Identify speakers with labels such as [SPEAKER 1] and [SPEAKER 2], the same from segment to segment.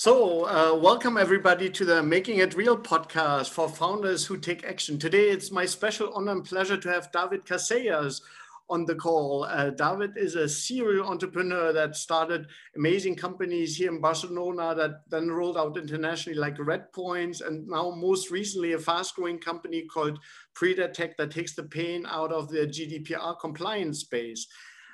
[SPEAKER 1] So, uh, welcome everybody to the Making It Real podcast for founders who take action. Today, it's my special honor and pleasure to have David Casellas on the call. Uh, David is a serial entrepreneur that started amazing companies here in Barcelona that then rolled out internationally, like Redpoints, and now most recently a fast-growing company called Pridatect that takes the pain out of the GDPR compliance space.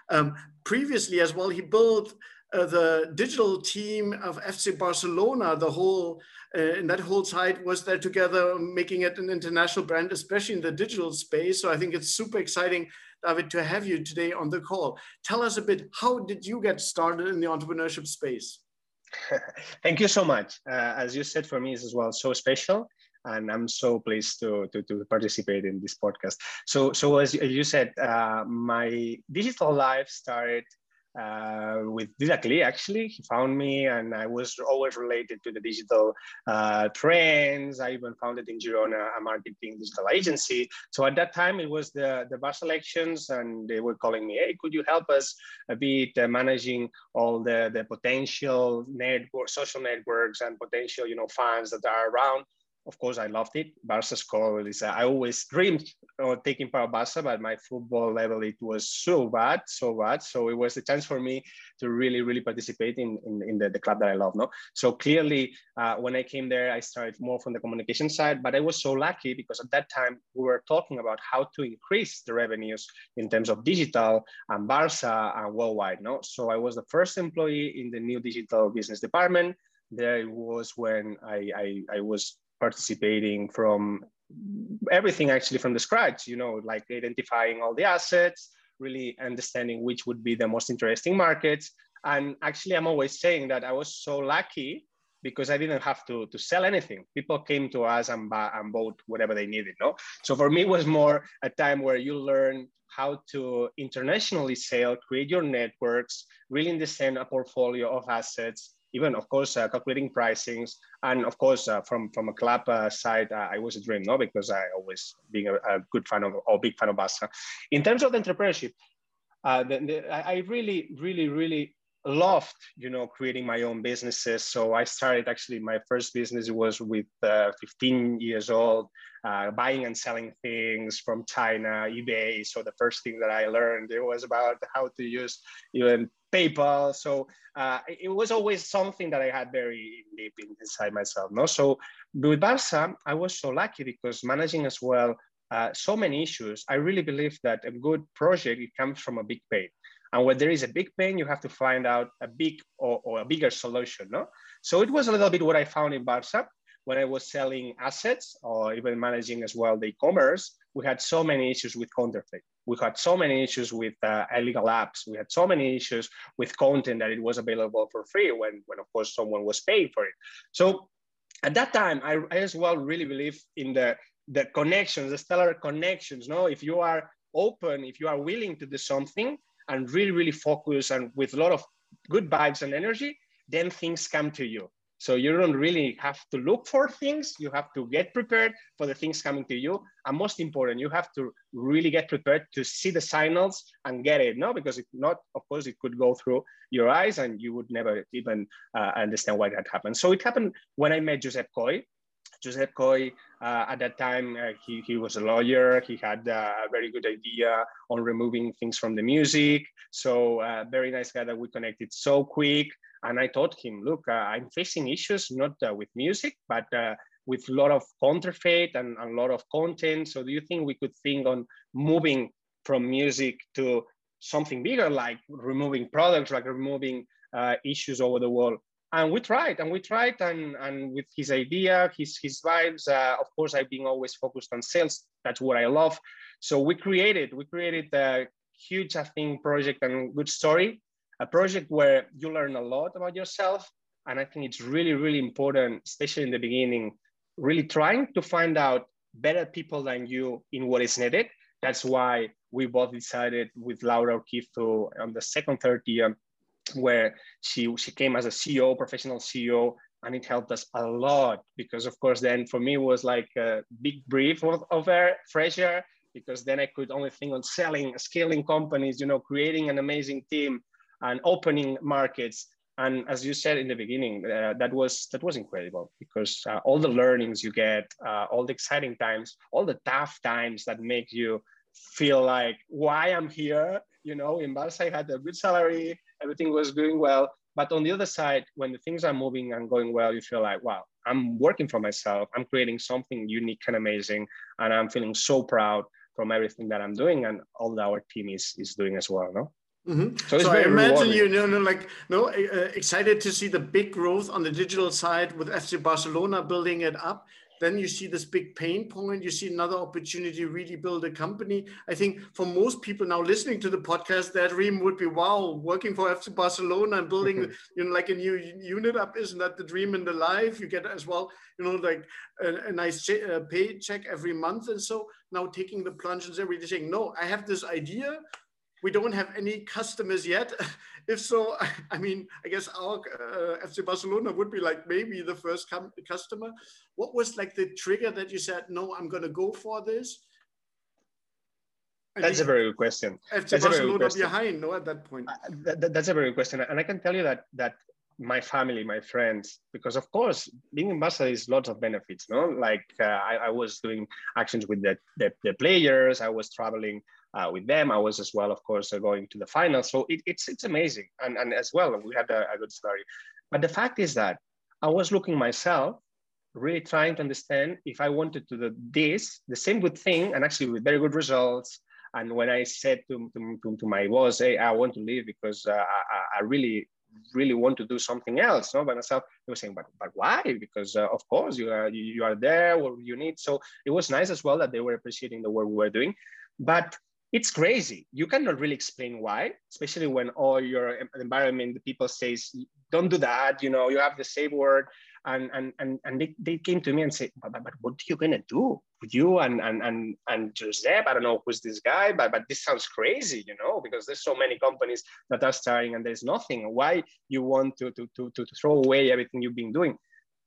[SPEAKER 1] Um, previously, as well, he built uh, the digital team of FC Barcelona, the whole uh, in that whole side was there together, making it an international brand, especially in the digital space. So I think it's super exciting, David, to have you today on the call. Tell us a bit, how did you get started in the entrepreneurship space?
[SPEAKER 2] Thank you so much. Uh, as you said, for me, it's as well so special and I'm so pleased to, to, to, participate in this podcast. So, so as you said, uh, my digital life started uh, with Didakli. Actually, he found me, and I was always related to the digital uh, trends. I even founded in Girona a marketing digital agency. So at that time, it was the the Barca elections, and they were calling me, "Hey, could you help us a bit uh, managing all the the potential network, social networks, and potential you know fans that are around?" Of course, I loved it. Barca school is, uh, I always dreamed of taking part of Barca, but my football level, it was so bad, so bad. So it was a chance for me to really, really participate in, in, in the, the club that I love. No? So clearly, uh, when I came there, I started more from the communication side, but I was so lucky because at that time we were talking about how to increase the revenues in terms of digital and Barca and worldwide. No? So I was the first employee in the new digital business department there it was when I, I, I, was participating from everything actually from the scratch, you know, like identifying all the assets, really understanding which would be the most interesting markets. And actually, I'm always saying that I was so lucky because I didn't have to, to sell anything. People came to us and, buy, and bought whatever they needed. No, so for me, it was more a time where you learn how to internationally sell, create your networks, really understand a portfolio of assets, even of course uh, calculating pricings. And of course uh, from from a club uh, side uh, i was a dream no? Because i always being a, a, good fan of or big fan of Barca. in terms of entrepreneurship uh, the, the, i really really really loved you know creating my own businesses. So i started actually my first business was with uh, 15 years old uh, buying and selling things from china ebay. So the first thing that i learned it was about how to use even paypal so uh, it was always something that i had very deep inside myself no so with barca i was so lucky because managing as well uh, so many issues i really believe that a good project it comes from a big pain and when there is a big pain, you have to find out a big or, or a bigger solution. No? So it was a little bit what I found in Barca when I was selling assets or even managing as well the e-commerce. We had so many issues with counterfeit. We had so many issues with uh, illegal apps. We had so many issues with content that it was available for free when, when of course someone was paying for it. So at that time, I, I as well really believe in the the connections, the stellar connections. No, if you are open, if you are willing to do something, and really, really focus and with a lot of good vibes and energy, then things come to you. So you don't really have to look for things. You have to get prepared for the things coming to you. And most important, you have to really get prepared to see the signals and get it. No, because if not, of course, it could go through your eyes and you would never even uh, understand why that happened. So it happened when I met Josep Coll. Josep Coll, uh, at that time, uh, he, he was a lawyer. He had a very good idea on removing things from the music. So uh, very nice guy that we connected so quick. And I told him, look, uh, I'm facing issues not uh, with music, but with a lot of counterfeit and, a lot of content. So do you think we could think on moving from music to something bigger, like removing products, like removing issues over the world? and we tried and we tried and, and with his idea his his vibes uh, of course i've been always focused on sales that's what i love so we created we created a huge i think project and good story a project where you learn a lot about yourself and i think it's really really important especially in the beginning really trying to find out better people than you in what is needed. That's why we both decided with laura Urquizu to on the second third year where she she came as a CEO, professional CEO, and it helped us a lot because of course then for me was like a big brief of, of air, fresh air because then I could only think on selling, scaling companies, you know, creating an amazing team and opening markets. And as you said in the beginning, uh, that was that was incredible because uh, all the learnings you get, uh, all the exciting times, all the tough times that make you feel like why I'm here. You know, in Barca, I had a good salary, everything was going well. But on the other side, when the things are moving and going well, you feel like, wow, I'm working for myself. I'm creating something unique and amazing, and I'm feeling so proud from everything that I'm doing and all that our team is is doing as well. No.
[SPEAKER 1] Mm-hmm. So, so I imagine you, you know, like, no, uh, excited to see the big growth on the digital side with FC Barcelona building it up. Then you see this big pain point. You see another opportunity to really build a company. I think for most people now listening to the podcast, their dream would be, wow, working for FC Barcelona and building, mm-hmm. you know, like a new unit up. Isn't that the dream in the life? You get as well, you know, like a, a nice uh, paycheck every month. And so now taking the plunge and saying, no, I have this idea we don't have any customers yet. if so, I mean, I guess our uh, FC Barcelona would be like maybe the first customer. What was like the trigger that you said, no, I'm going to go for this?
[SPEAKER 2] I that's a very good question.
[SPEAKER 1] FC that's Barcelona behind, no, at that point. Uh,
[SPEAKER 2] that, that's a very good question, and I can tell you that that my family, my friends, because of course, being in Barca is lots of benefits. No, like uh, I, I, was doing actions with the, the, the players. I was traveling uh, with them. I was as well, of course, uh, going to the final. So it, it's it's amazing, and and as well, we had a, a, good story. But the fact is that I was looking myself, really trying to understand if I wanted to do this, the same good thing, and actually with very good results. And when I said to, to, to my boss, hey, I want to leave because uh, I, I really really want to do something else no by myself they were saying but but why because uh, of course you are you, you are there what you need so it was nice as well that they were appreciating the work we were doing but it's crazy. You cannot really explain why, especially when all your environment, the people says, don't do that, you know, you have the safe word. And, and, and, and they, they came to me and said, but, but, but what are you gonna do with you and, and, and, and Josep? I don't know who's this guy, but, but this sounds crazy, you know, because there's so many companies that are starting and there's nothing. Why you want to, to, to, to throw away everything you've been doing?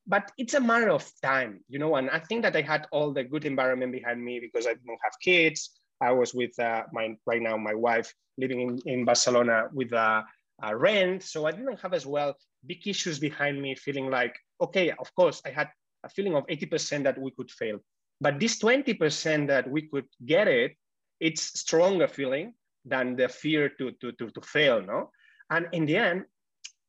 [SPEAKER 2] but it's a matter of time, you know. And I think that I had all the good environment behind me because I don't have kids. I was with uh, my right now my wife living in, in Barcelona with a, rent, so I didn't have as well big issues behind me, feeling like okay, of course I had a feeling of 80% that we could fail, but this 20% that we could get it, it's stronger feeling than the fear to to to, to fail, no. And in the end,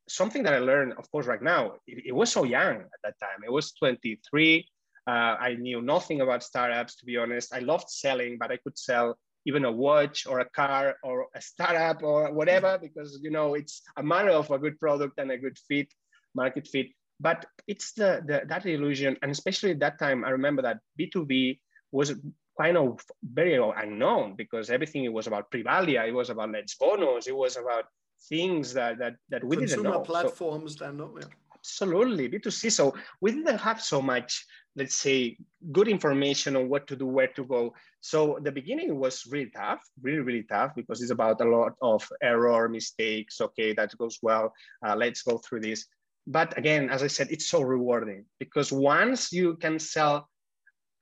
[SPEAKER 2] something that I learned, of course, right now, it, it was so young at that time. It was 23 uh, I knew nothing about startups, to be honest. I loved selling, but I could sell even a watch or a car or a startup or whatever, because you know it's a matter of a good product and a good fit, market fit. But it's the, the that illusion, and especially at that time, I remember that B2B was kind of very unknown because everything it was about Privalia, it was about Let's Bonus, it was about things that that that we
[SPEAKER 1] Consumer
[SPEAKER 2] didn't know.
[SPEAKER 1] Consumer platforms, so, then, yeah.
[SPEAKER 2] Absolutely, B2C. So we didn't have so much, let's say, good information on what to do, where to go. So the beginning was really tough, really, really tough because it's about a lot of error, mistakes. Okay, that goes well. Uh, let's go through this. But again, as I said, it's so rewarding because once you can sell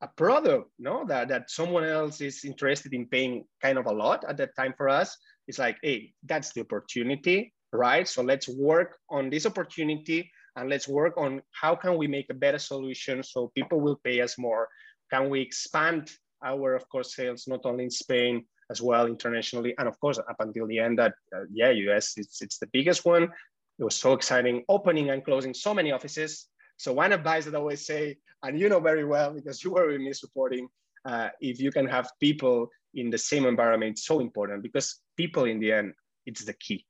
[SPEAKER 2] a product, no, that, that someone else is interested in paying kind of a lot at that time for us, it's like, hey, that's the opportunity, right? So let's work on this opportunity and let's work on how can we make a better solution so people will pay us more. Can we expand our, of course, sales not only in Spain as well internationally, and of course up until the end that uh, yeah, US it's it's the biggest one. It was so exciting, opening and closing so many offices. So one advice that I always say, and you know very well because you were with me supporting, uh, if you can have people in the same environment, so important because people in the end, it's the key.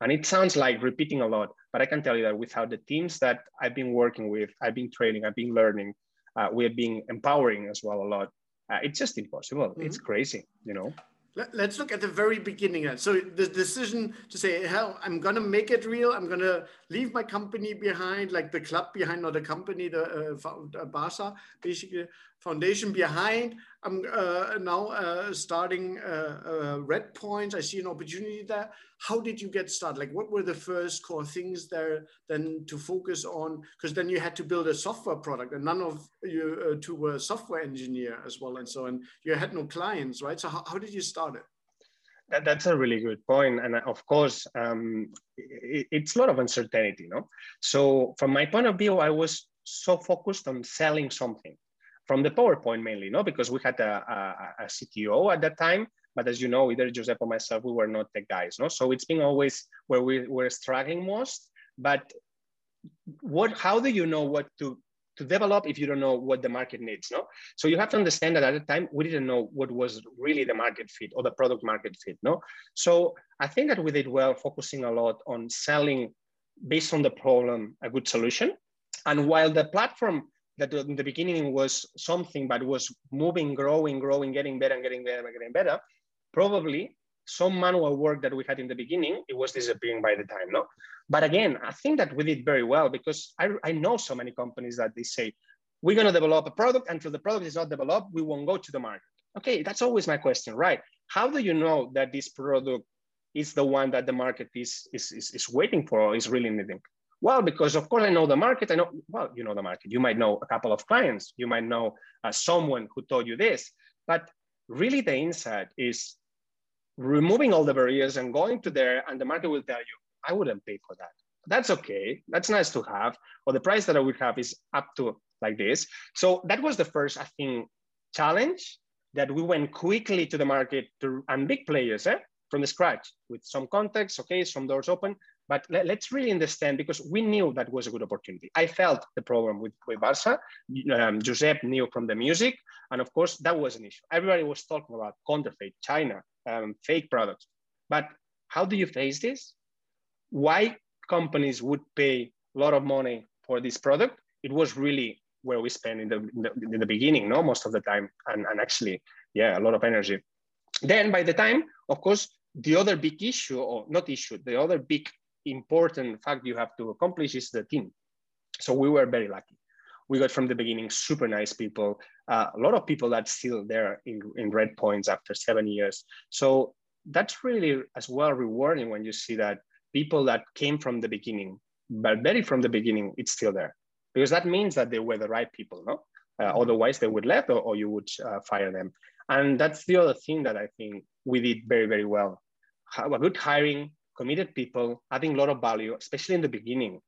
[SPEAKER 2] And it sounds like repeating a lot, but I can tell you that without the teams that I've been working with, I've been training, I've been learning, uh, we have been empowering as well a lot. Uh, it's just impossible. Mm-hmm. It's crazy, you know.
[SPEAKER 1] Let's look at the very beginning. So the decision to say, "Hell, I'm gonna make it real. I'm gonna leave my company behind, like the club behind, not the company, the uh, Barca, basically foundation behind. I'm uh, now uh, starting uh, uh, Red Points. I see an opportunity there. How did you get started? Like, what were the first core things there then to focus on? Because then you had to build a software product, and none of you uh, two were software engineer as well, and so on. You had no clients, right? So how, how did you start it?
[SPEAKER 2] That, that's a really good. And of course, um, it, it's a lot of uncertainty, no? So from my point of view, I was so focused on selling something from the PowerPoint mainly, no? Because we had a, a, a CTO at that time, but as you know, either Josep or myself, we were not the guys, no? So it's been always where we were struggling most. But what, how do you know what to to develop if you don't know what the market needs no so you have to understand that at the time we didn't know what was really the market fit or the product market fit no so i think that we did well focusing a lot on selling based on the problem a good solution and while the platform that in the beginning was something but was moving growing growing getting better and getting better and getting better probably some manual work that we had in the beginning, it was disappearing by the time, no? But again, I think that we did very well because I, I know so many companies that they say, we're gonna develop a product until the product is not developed, we won't go to the market. Okay, that's always my question, right? How do you know that this product is the one that the market is, is, is, is waiting for or is really needing? Well, because of course I know the market. I know, well, you know the market. You might know a couple of clients. You might know uh, someone who told you this. But really the insight is removing all the barriers and going to there and the market will tell you, I wouldn't pay for that. That's okay. That's nice to have. Or the price that I would have is up to like this. So that was the first, I think, challenge that we went quickly to the market to, and big players eh, from the scratch with some context, okay, some doors open. But let, us really understand because we knew that was a good opportunity. I felt the problem with, with Barca. Um, Josep knew from the music. And of course, that was an issue. Everybody was talking about counterfeit, China, um, fake products. But how do you face this? Why companies would pay a lot of money for this product? It was really where we spent in the, in the, in the beginning, no, most of the time, and, and actually, yeah, a lot of energy. Then by the time, of course, the other big issue, or not issue, the other big important fact you have to accomplish is the team. So we were very lucky. We got from the beginning super nice people, uh, a lot of people that's still there in, in red points after seven years. So that's really as well rewarding when you see that people that came from the beginning, but very from the beginning, it's still there. Because that means that they were the right people, no? Uh, otherwise they would left or, or you would uh, fire them. And that's the other thing that I think we did very, very well. Have a good hiring, committed people, adding a lot of value, especially in the beginning.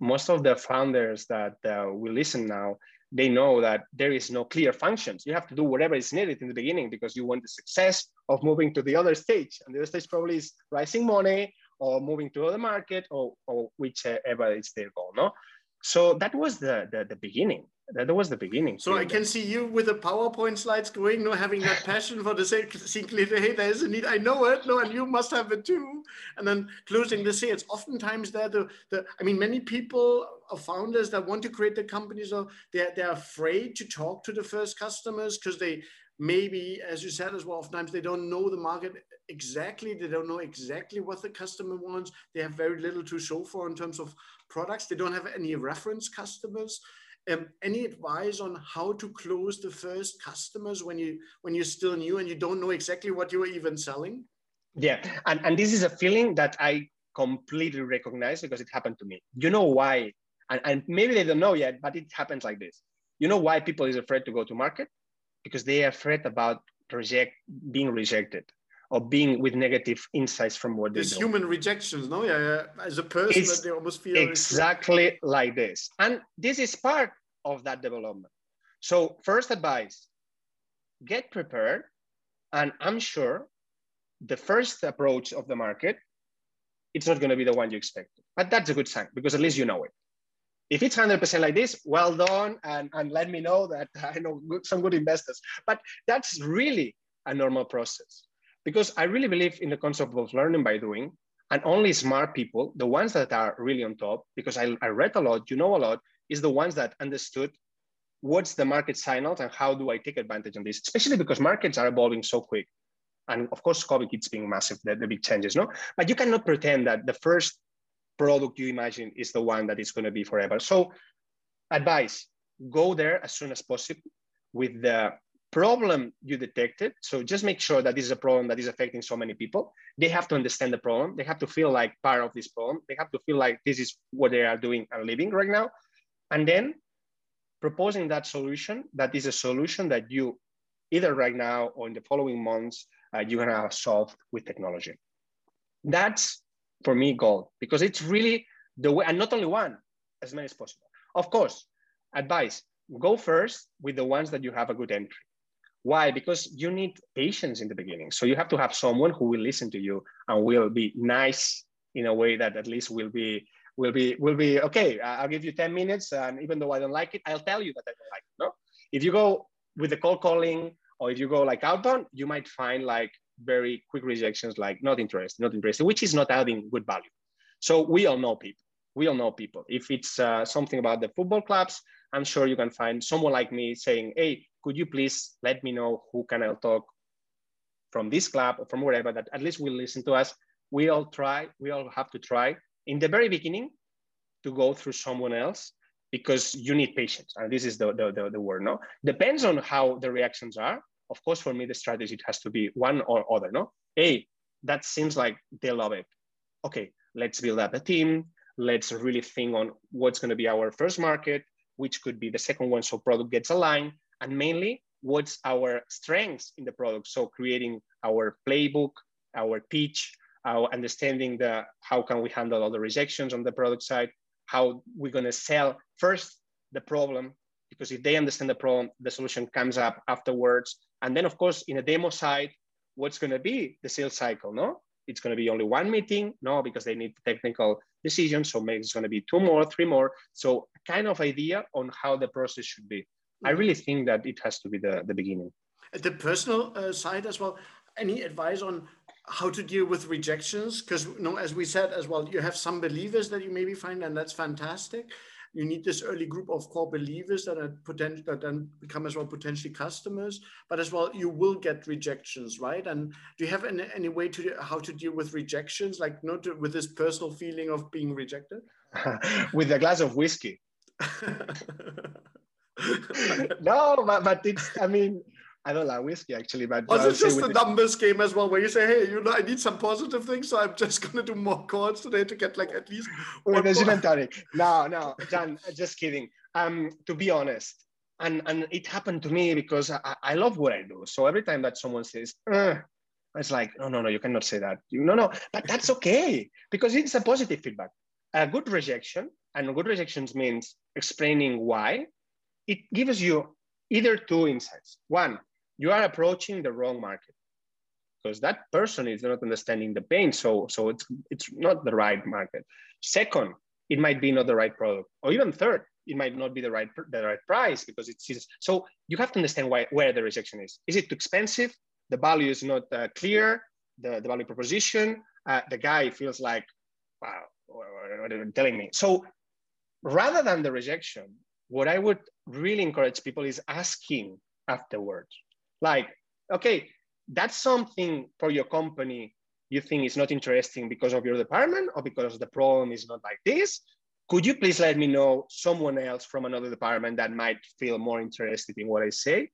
[SPEAKER 2] Most of the founders that uh, we listen now, they know that there is no clear functions. You have to do whatever is needed in the beginning because you want the success of moving to the other stage. And the other stage probably is raising money or moving to other market or, or whichever is their goal. No? So that was the, the, the beginning that was the beginning.
[SPEAKER 1] So I can see you with the PowerPoint slides going, no, having that passion for the sake, seeing hey, there is a need. I know it, no, and you must have it too. And then closing the sales. Oftentimes, there the the. I mean, many people or founders that want to create the companies, or they're they're afraid to talk to the first customers because they maybe, as you said as well, oftentimes they don't know the market exactly. They don't know exactly what the customer wants. They have very little to show for in terms of products. They don't have any reference customers. Um, any advice on how to close the first customers when you when you're still new and you don't know exactly what you are even selling?
[SPEAKER 2] Yeah, and, and this is a feeling that I completely recognize because it happened to me. You know why? And, and maybe they don't know yet, but it happens like this. You know why people is afraid to go to market? Because they are afraid about reject being rejected or being with negative insights from what
[SPEAKER 1] There's
[SPEAKER 2] they
[SPEAKER 1] human rejections, no? Yeah, yeah. As a person
[SPEAKER 2] it's
[SPEAKER 1] that they almost feel
[SPEAKER 2] exactly like this. And this is part of that development. So first advice, get prepared. And I'm sure the first approach of the market, it's not going to be the one you expected. But that's a good sign because at least you know it. If it's 100% like this, well done. And, and let me know that I know some good investors. But that's really a normal process because I really believe in the concept of learning by doing, and only smart people, the ones that are really on top, because I, I read a lot, you know a lot, is the ones that understood what's the market signals and how do I take advantage of this, especially because markets are evolving so quick. And of course, COVID keeps being massive, the, the big changes, no? But you cannot pretend that the first product you imagine is the one that is going to be forever. So advice, go there as soon as possible with the problem you detected. So just make sure that this is a problem that is affecting so many people. They have to understand the problem. They have to feel like part of this problem. They have to feel like this is what they are doing and living right now. And then proposing that solution, that is a solution that you either right now or in the following months uh, you're gonna solve with technology. That's for me gold because it's really the way, and not only one, as many as possible. Of course, advice: go first with the ones that you have a good entry. Why? Because you need patience in the beginning. So you have to have someone who will listen to you and will be nice in a way that at least will be will be will be okay. I'll give you 10 minutes, and even though I don't like it, I'll tell you that I don't like it. No, if you go with the cold calling or if you go like outbound, you might find like very quick rejections, like not interested, not interested, which is not adding good value. So we all know people. We all know people. If it's uh, something about the football clubs, I'm sure you can find someone like me saying, "Hey, could you please let me know who can I talk from this club or from wherever that at least will listen to us." We all try. We all have to try in the very beginning to go through someone else because you need patience. And this is the, the, the, the word, no? Depends on how the reactions are. Of course, for me, the strategy has to be one or other, no? Hey, that seems like they love it. Okay, let's build up a team. Let's really think on what's going to be our first market, which could be the second one, so product gets aligned, and mainly what's our strengths in the product. So creating our playbook, our pitch, our understanding the how can we handle all the rejections on the product side, how we're going to sell first the problem because if they understand the problem the solution comes up afterwards. And then of course in a demo side what's going to be the sales cycle no? It's going to be only one meeting no? Because they need technical decisions so maybe it's going to be two more three more. So kind of idea on how the process should be. I mm-hmm. really think that it has to be the, the beginning.
[SPEAKER 1] At the personal uh, side as well any advice on how to deal with rejections? Because you know as we said as well you have some believers that you maybe find and that's fantastic you need this early group of core believers that are potential that then become as well potentially customers but as well you will get rejections right? And do you have any, any way to how to deal with rejections? Like not with this personal feeling of being rejected?
[SPEAKER 2] With a glass of whiskey. No but, but it's i mean I don't like whiskey actually, but
[SPEAKER 1] was it just a numbers game as well, where you say, "Hey, you know, I need some positive things, so I'm just gonna do more calls today to get like at least."
[SPEAKER 2] The gin and tonic. No, no, John, just kidding. Um, to be honest, and and it happened to me because I, I love what I do. So every time that someone says, uh, it's like, no, no, no, you cannot say that. You, no, no, but that's okay because it's a positive feedback. A good rejection, and good rejections means explaining why. It gives you either two insights. One, you are approaching the wrong market because that person is not understanding the pain. So, so it's, it's not the right market. Second, it might be not the right product. Or even third, it might not be the right, the right price because it's, so you have to understand why, where the rejection is. Is it too expensive? The value is not uh, clear, the, the value proposition. Uh, the guy feels like, wow, what are you telling me? So rather than the rejection, what I would really encourage people is asking afterwards like, okay, that's something for your company you think is not interesting because of your department or because the problem is not like this. Could you please let me know someone else from another department that might feel more interested in what I say?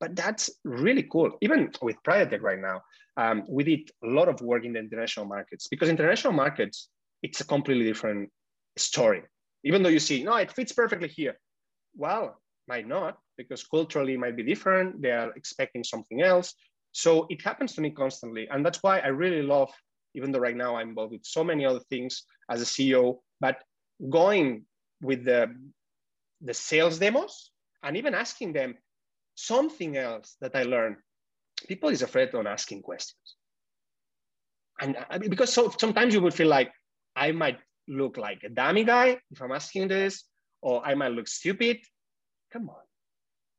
[SPEAKER 2] But that's really cool. Even with Pridatect right now, um, we did a lot of work in the international markets because international markets, it's a completely different story. Even though you see, no, it fits perfectly here. Well, might not because culturally might be different. They are expecting something else. So it happens to me constantly. And that's why I really love, even though right now I'm involved with so many other things as a CEO, but going with the, the sales demos and even asking them something else that I learned. People is afraid on asking questions. And mean, because so, sometimes you would feel like I might look like a dummy guy if I'm asking this, or I might look stupid. Come on,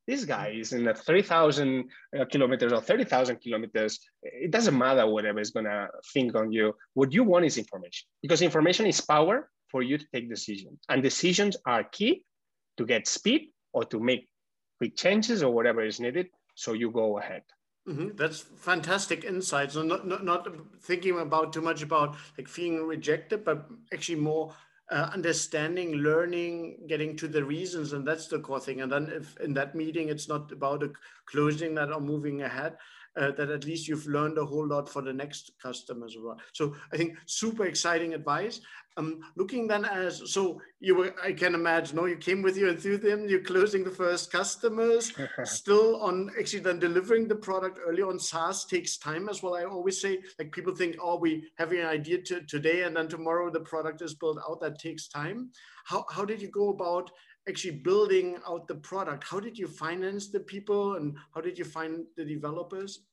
[SPEAKER 2] this guy is in a 3,000 uh, kilometers or 30,000 kilometers. It doesn't matter whatever is going to think on you. What you want is information because information is power for you to take decisions. And decisions are key to get speed or to make quick changes or whatever is needed. So you go ahead.
[SPEAKER 1] Mm-hmm. That's fantastic insights. So not, not, not thinking about too much about like feeling rejected, but actually more uh, understanding, learning, getting to the reasons, and that's the core thing. And then if in that meeting it's not about closing that or moving ahead, uh, that at least you've learned a whole lot for the next customers as well. So I think super exciting advice. Um, looking then as so you were, I can imagine, no, you came with your enthusiasm, you're closing the first customers, still on actually then delivering the product early on. SaaS takes time as well. I always say, like people think, oh, we have an idea to, today and then tomorrow the product is built out. That takes time. How how did you go about actually building out the product? How did you finance the people and how did you find the developers?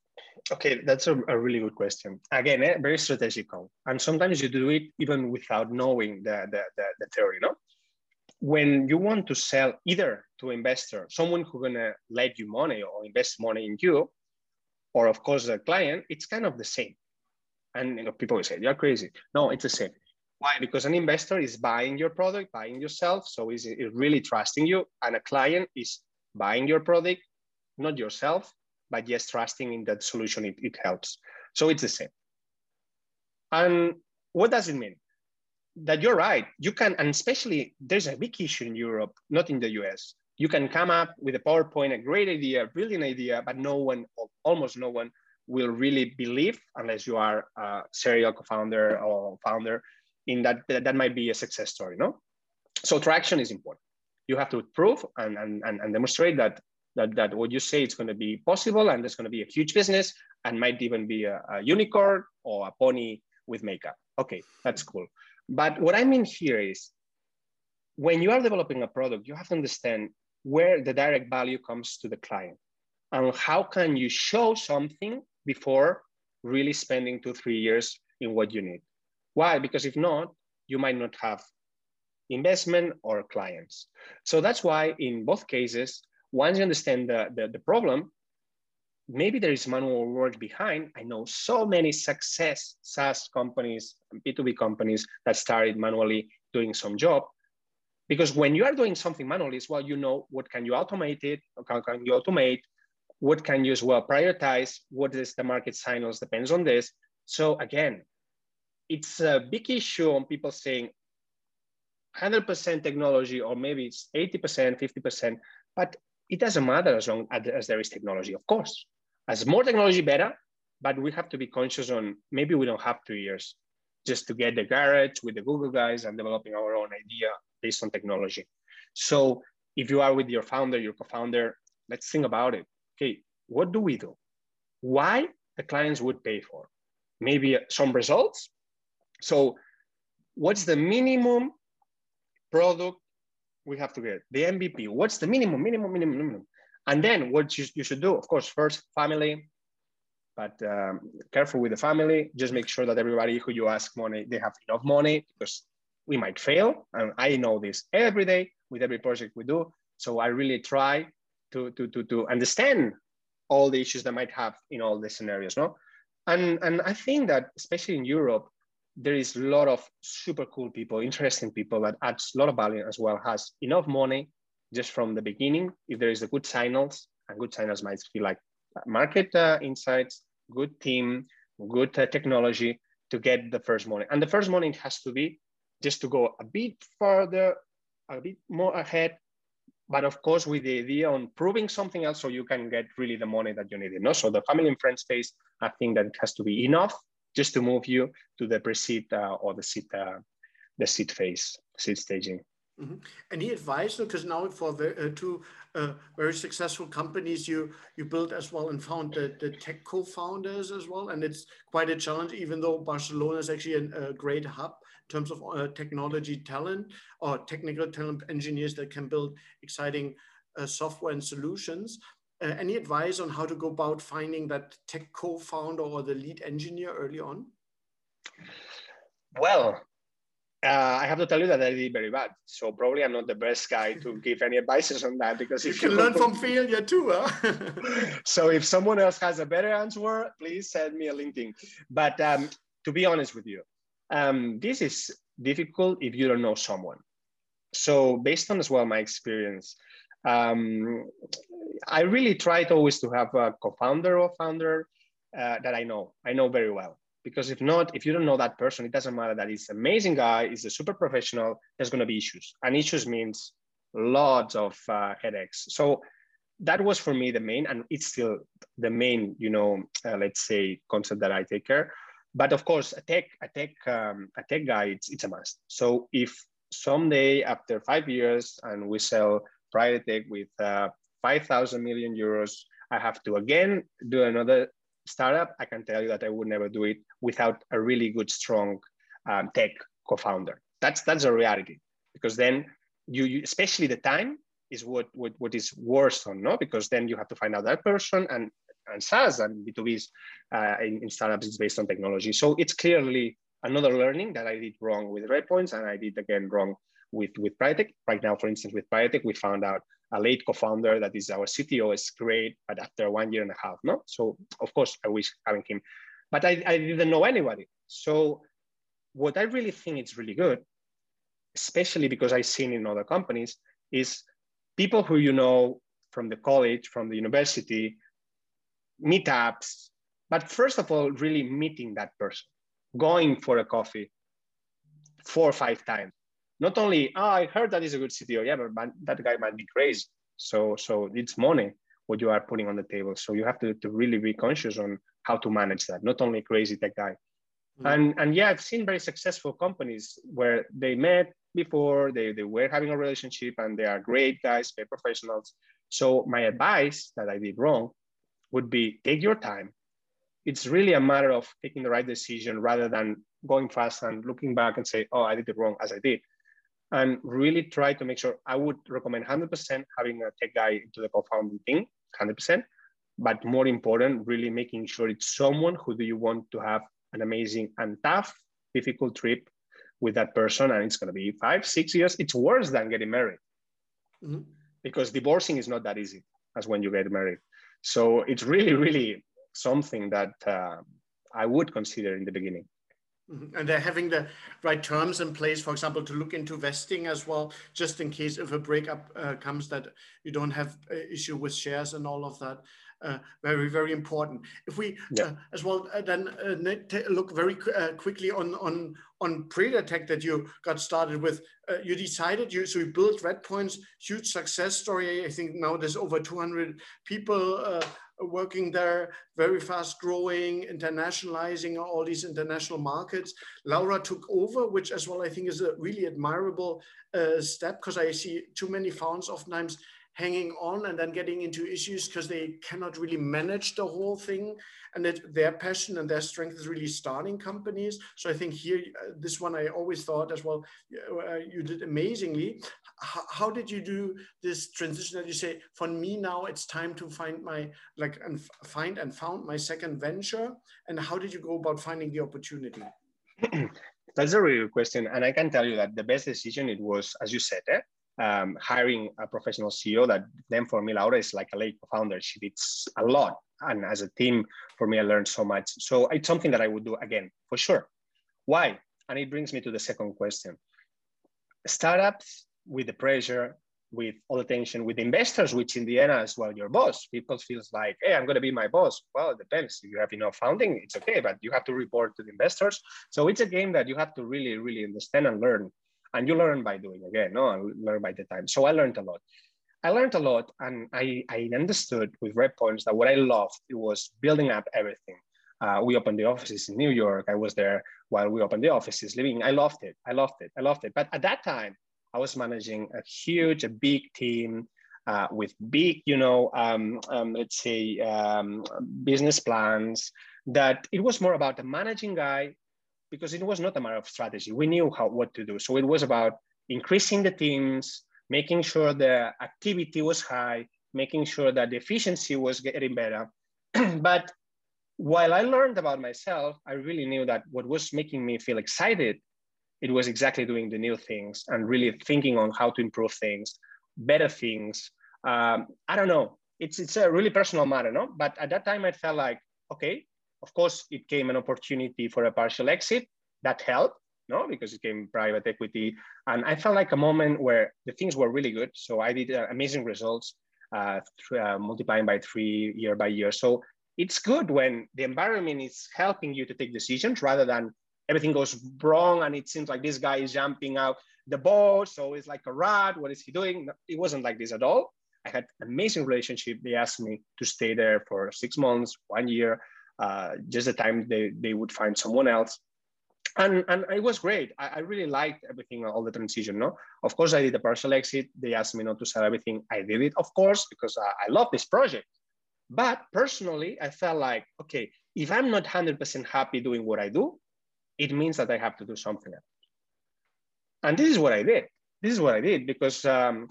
[SPEAKER 2] Okay, that's a, a really good question. Again, eh, very strategical. And sometimes you do it even without knowing the, the, the, the theory, no? When you want to sell either to investor, someone who's gonna lend you money or invest money in you, or of course the client, it's kind of the same. And you know, people will say, you're crazy. No, it's the same. Why? Because an investor is buying your product, buying yourself, so is really trusting you, and a client is buying your product, not yourself, but yes, trusting in that solution it, it helps. So it's the same. And what does it mean? That you're right. You can, and especially there's a big issue in Europe, not in the US. You can come up with a PowerPoint, a great idea, a brilliant idea, but no one, almost no one, will really believe unless you are a serial co-founder or founder in that that might be a success story no? So traction is important. You have to prove and and, and demonstrate that that that what you say is going to be possible and there's going to be a huge business and might even be a, a unicorn or a pony with makeup. Okay that's cool. But what i mean here is when you are developing a product you have to understand where the direct value comes to the client and how can you show something before really spending two three years in what you need why? Because if not, you might not have investment or clients. So that's why in both cases, once you understand the, the, the problem, maybe there is manual work behind. I know so many success SaaS companies and B2B companies that started manually doing some job. Because when you are doing something manually as well, you know what can you automate it, how can you automate, what can you as well prioritize, what is the market signals depends on this. So again, it's a big issue on people saying 100% technology or maybe it's 80%, 50%, but it doesn't matter as long as there is technology, of course. As more technology, better, but we have to be conscious on maybe we don't have two years just to get the garage with the Google guys and developing our own idea based on technology. So if you are with your founder, your co-founder, let's think about it. Okay, what do we do? Why the clients would pay for? Maybe some results, so what's the minimum product we have to get? The MVP. What's the minimum, minimum, minimum, minimum? And then what you, you should do, of course, first family, but um, careful with the family. Just make sure that everybody who you ask money, they have enough money because we might fail. And I know this every day with every project we do. So I really try to, to, to, to understand all the issues that might have in all the scenarios. No? And, and I think that especially in Europe, there is a lot of super cool people, interesting people that adds a lot of value as well, has enough money just from the beginning. If there is a good signals, and good signals might be like market uh, insights, good team, good uh, technology to get the first money. And the first money has to be just to go a bit further, a bit more ahead, but of course with the idea on proving something else so you can get really the money that you need. Know? So the family and friends space, I think that has to be enough just to move you to the pre-seed uh, or the seed, uh, the seed phase, seed staging.
[SPEAKER 1] Mm-hmm. Any advice? Because now for the uh, two uh, very successful companies you you built as well and found the, the tech co-founders as well, and it's quite a challenge. Even though Barcelona is actually an, a great hub in terms of uh, technology talent or technical talent engineers that can build exciting uh, software and solutions. Uh, any advice on how to go about finding that tech co-founder or the lead engineer early on?
[SPEAKER 2] Well, uh, I have to tell you that I did very bad. So probably I'm not the best guy to give any advices on that because
[SPEAKER 1] you can you learn from failure too. Huh?
[SPEAKER 2] so if someone else has a better answer, please send me a LinkedIn. But um, to be honest with you, um, this is difficult if you don't know someone. So based on as well my experience, um, I really tried always to have a co-founder or founder uh, that I know, I know very well. Because if not, if you don't know that person, it doesn't matter that he's an amazing guy, he's a super professional, there's gonna be issues. And issues means lots of uh, headaches. So that was for me the main, and it's still the main, you know, uh, let's say concept that I take care. But of course, a tech, a tech, um, a tech guy, it's, it's a must. So if someday after five years and we sell Pridatect with uh, 5,000 million euros, I have to again do another startup. I can tell you that I would never do it without a really good, strong um, tech co-founder. That's that's a reality because then you, you especially the time is what, what, what is worse on, no? Because then you have to find out that person and, and SaaS and B2Bs uh, in, in, startups is based on technology. So it's clearly another learning that I did wrong with Redpoints and I did again wrong with, with Pridatect. Right now, for instance, with Pridatect, we found out a late co-founder that is our CTO is great, but after one year and a half, no? So of course I wish having him, but I, I didn't know anybody. So what I really think is really good, especially because I've seen in other companies, is people who you know from the college, from the university, meetups, but first of all, really meeting that person, going for a coffee four or five times. Not only, oh, I heard that is a good CTO, yeah, but that guy might be crazy. So, so it's money what you are putting on the table. So you have to, to really be conscious on how to manage that, not only crazy tech guy. Mm-hmm. And, and yeah, I've seen very successful companies where they met, before they, they were having a relationship and they are great guys very professionals so my advice that i did wrong would be take your time it's really a matter of taking the right decision rather than going fast and looking back and say oh i did it wrong as i did and really try to make sure i would recommend 100% having a tech guy into the co-founding thing 100% but more important really making sure it's someone who do you want to have an amazing and tough difficult trip with that person and it's going to be five six years it's worse than getting married mm-hmm. because divorcing is not that easy as when you get married so it's really really something that uh, i would consider in the beginning.
[SPEAKER 1] And they're having the right terms in place, for example, to look into vesting as well, just in case if a breakup uh, comes that you don't have issue with shares and all of that uh, very, very important. If we yeah. uh, as well uh, then uh, look very uh, quickly on on on Tech that you got started with, uh, you decided you so you built Redpoints, huge success story. I think now there's over 200 people working there, very fast growing, internationalizing all these international markets. Laura took over, which as well I think is a really admirable step because I see too many founders oftentimes hanging on and then getting into issues because they cannot really manage the whole thing and that their passion and their strength is really starting companies. So i think here uh, this one i always thought as well uh, you did amazingly. H how did you do this transition that you say for me now it's time to find my like and find and found my second venture? And how did you go about finding the opportunity?
[SPEAKER 2] That's a really good question and i can tell you that the best decision it was as you said eh? Um, hiring a professional CEO that then for me, Laura is like a late founder. She did a lot. And as a team, for me, I learned so much. So it's something that I would do again, for sure. Why? And it brings me to the second question. Startups with the pressure, with all the tension, with investors, which in the end as well, your boss, people feels like, hey, I'm going to be my boss. Well, it depends. If you have enough funding, it's okay, but you have to report to the investors. So it's a game that you have to really, really understand and learn and you learn by doing again no? Learn by the time. So i learned a lot. I learned a lot and i, I understood with Redpoints that what i loved it was building up everything. Uh, we opened the offices in new york. I was there while we opened the offices living. I loved it. I loved it. I loved it. But at that time i was managing a huge a big team uh, with big, you know, um, um, let's say um, business plans, that it was more about a managing guy because it was not a matter of strategy. We knew how what to do. So it was about increasing the teams, making sure the activity was high, making sure that the efficiency was getting better. but while I learned about myself, I really knew that what was making me feel excited, it was exactly doing the new things and really thinking on how to improve things, better things. Um, I don't know. It's it's a really personal matter, no? But at that time, I felt like, okay, of course, it came an opportunity for a partial exit that helped, no, because it came private equity. And I felt like a moment where the things were really good. So I did uh, amazing results, uh, uh, multiplying by three year by year. So it's good when the environment is helping you to take decisions rather than everything goes wrong and it seems like this guy is jumping out the boat. So it's like a rat. What is he doing? It wasn't like this at all. I had amazing relationship. They asked me to stay there for six months, one year, uh, just the time they, they would find someone else. And, and it was great. I, I, really liked everything, all the transition. No, of course I did a partial exit. They asked me not to sell everything. I did it, of course, because I, I love this project. But personally, I felt like, okay, if I'm not 100% happy doing what I do, it means that I have to do something else. And this is what I did. This is what I did because um,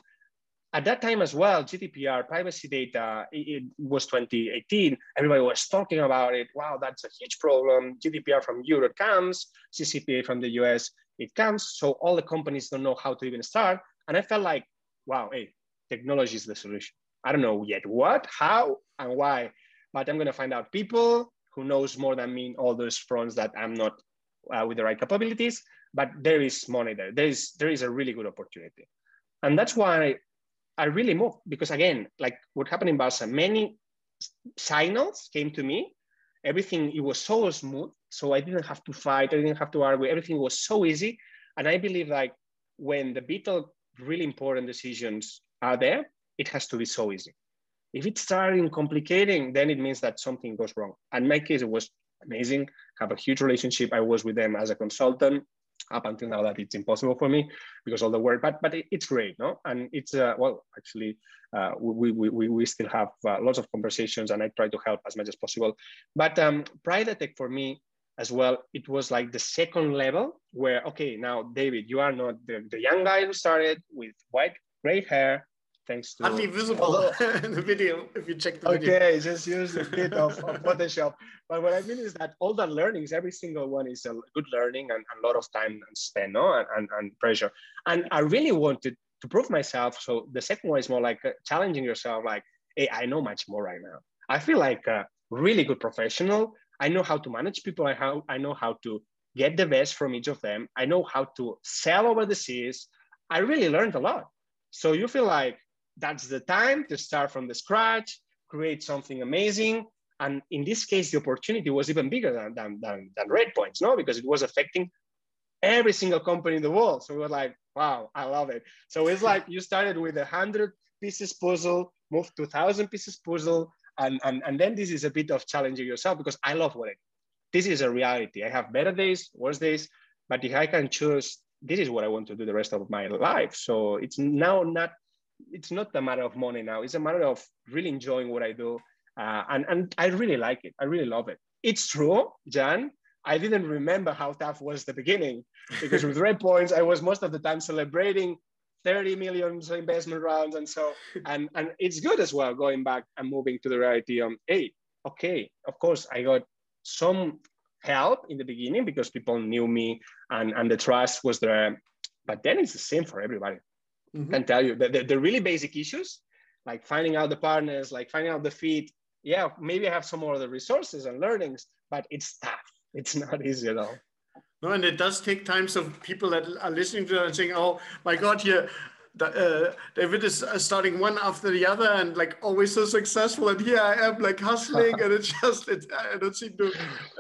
[SPEAKER 2] at that time as well, GDPR, privacy data, it, was 2018. Everybody was talking about it. Wow, that's a huge problem. GDPR from Europe comes, CCPA from the US, it comes. So all the companies don't know how to even start. And I felt like, wow, hey, technology is the solution. I don't know yet what, how, and why, but I'm gonna find out people who knows more than me in all those fronts that I'm not uh, with the right capabilities, but there is money there. There is, there is a really good opportunity. And that's why I really moved because again, like what happened in Barca, many signals came to me. Everything, it was so smooth. So I didn't have to fight. I didn't have to argue. Everything was so easy. And I believe like when the vital, really important decisions are there, it has to be so easy. If it's starting complicating, then it means that something goes wrong. And my case, it was amazing. Have a huge relationship. I was with them as a consultant up until now that it's impossible for me because all the work, but but it's great, no? And it's uh, well, actually, uh, we, we we still have uh, lots of conversations, and I try to help as much as possible. But um, Pridatect for me as well, it was like the second level where okay, now David, you are not the, the young guy who started with white gray hair thanks to
[SPEAKER 1] hardly visible in the video if you check the
[SPEAKER 2] okay,
[SPEAKER 1] video.
[SPEAKER 2] Okay, just use a bit of, of, Photoshop. But what I mean is that all the learnings, every single one is a good learning and, and a lot of time and spend no? and, and, and pressure. And I really wanted to prove myself. So the second one is more like uh, challenging yourself, like, hey, I know much more right now. I feel like a really good professional. I know how to manage people. I, how, I know how to get the best from each of them. I know how to sell over the seas. I really learned a lot. So you feel like that's the time to start from the scratch, create something amazing. And in this case, the opportunity was even bigger than, than, than, than Red Points, no? Because it was affecting every single company in the world. So we were like, wow, I love it. So it's like you started with a hundred pieces puzzle, moved to thousand pieces puzzle, and, and, and then this is a bit of challenging yourself because I love what I. This is a reality. I have better days, worse days, but if I can choose, this is what I want to do the rest of my life. So it's now not it's not a matter of money now. It's a matter of really enjoying what I do. Uh, and, and I really like it. I really love it. It's true, Jan. I didn't remember how tough was the beginning because with Red Points, I was most of the time celebrating 30 million investment rounds. And so, and, and it's good as well, going back and moving to the reality of, hey, okay, of course, I got some help in the beginning because people knew me and, and the trust was there. But then it's the same for everybody mm-hmm. can tell you the, the, the, really basic issues like finding out the partners like finding out the feed yeah maybe i have some more of the resources and learnings but it's tough. It's not easy at all.
[SPEAKER 1] No and it does take time so people that are listening to that and saying oh my god here uh, David is uh, starting one after the other and like always so successful. And here I am like hustling and it's just, it, I don't seem to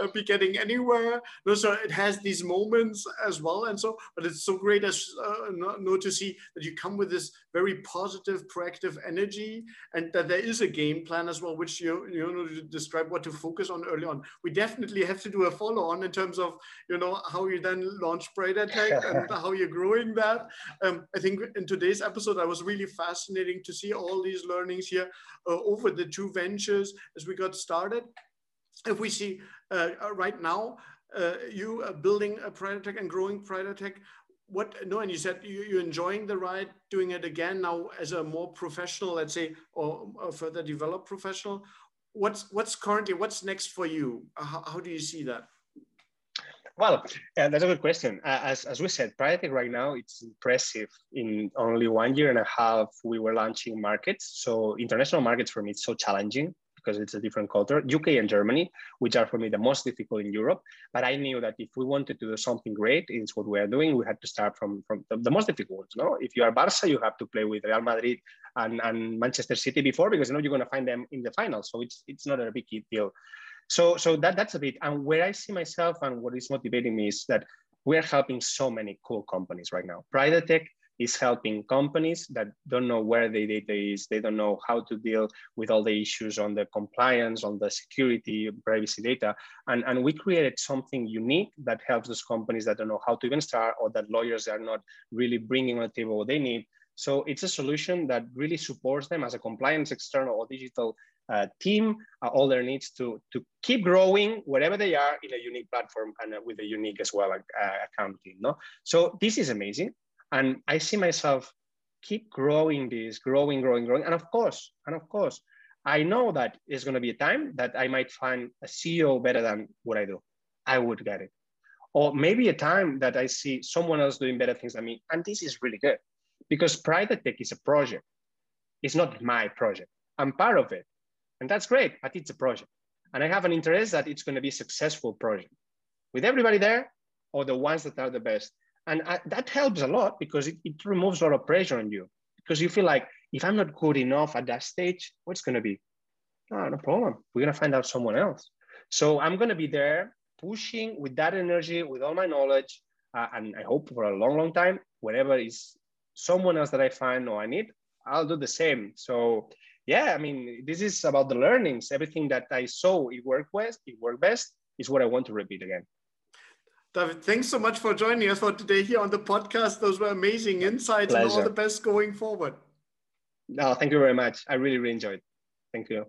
[SPEAKER 1] uh, be getting anywhere. No, so it has these moments as well. And so, but it's so great as uh, no, to see that you come with this very positive, proactive energy and that there is a game plan as well, which you, you know, to describe what to focus on early on. We definitely have to do a follow on in terms of, you know, how you then launch Brighter Tech and how you're growing that. Um, I think in today's episode, I was really fascinating to see all these learnings here uh, over the two ventures as we got started. If we see uh, uh right now, uh, you are building a Tech and growing Tech, what, no, and you said you, you're enjoying the ride, doing it again now as a more professional, let's say, or a further developed professional. What's, what's currently, what's next for you? How, how do you see that?
[SPEAKER 2] Well, uh, that's a good question. Uh, as, as we said, Pridatect right now, it's impressive. In only one year and a half, we were launching markets. So international markets for me, it's so challenging because it's a different culture. UK and Germany, which are for me the most difficult in Europe. But I knew that if we wanted to do something great, it's what we are doing. We had to start from, from the, the most difficult ones. No? If you are Barca, you have to play with Real Madrid and, and Manchester City before because you know you're going to find them in the final. So it's, it's not a big deal. So, so that, that's a bit, and where I see myself and what is motivating me is that we're helping so many cool companies right now. Pridatect is helping companies that don't know where their data is, they don't know how to deal with all the issues on the compliance, on the security, privacy data. And, and we created something unique that helps those companies that don't know how to even start or that lawyers are not really bringing on the table what they need. So it's a solution that really supports them as a compliance external or digital uh, team, uh, all their needs to, to keep growing wherever they are in a unique platform and uh, with a unique as well uh, account. No? So this is amazing. And I see myself keep growing this, growing, growing, growing. And of course, and of course, I know that it's going to be a time that I might find a CEO better than what I do. I would get it. Or maybe a time that I see someone else doing better things than me. And this is really good because Pridatect is a project. It's not my project. I'm part of it. And that's great, but it's a project. And I have an interest that it's going to be a successful project with everybody there or the ones that are the best. And I, that helps a lot because it, it removes a lot of pressure on you because you feel like if I'm not good enough at that stage, what's going to be? Oh, no problem. We're going to find out someone else. So I'm going to be there pushing with that energy, with all my knowledge, uh, and I hope for a long, long time, wherever is someone else that I find or I need, I'll do the same. So yeah, I mean, this is about the learnings. Everything that I saw it worked best, it worked best, is what I want to repeat again.
[SPEAKER 1] David, thanks so much for joining us for today here on the podcast. Those were amazing insights Pleasure. and all the best going forward.
[SPEAKER 2] No, thank you very much. I really, really enjoyed. Thank you.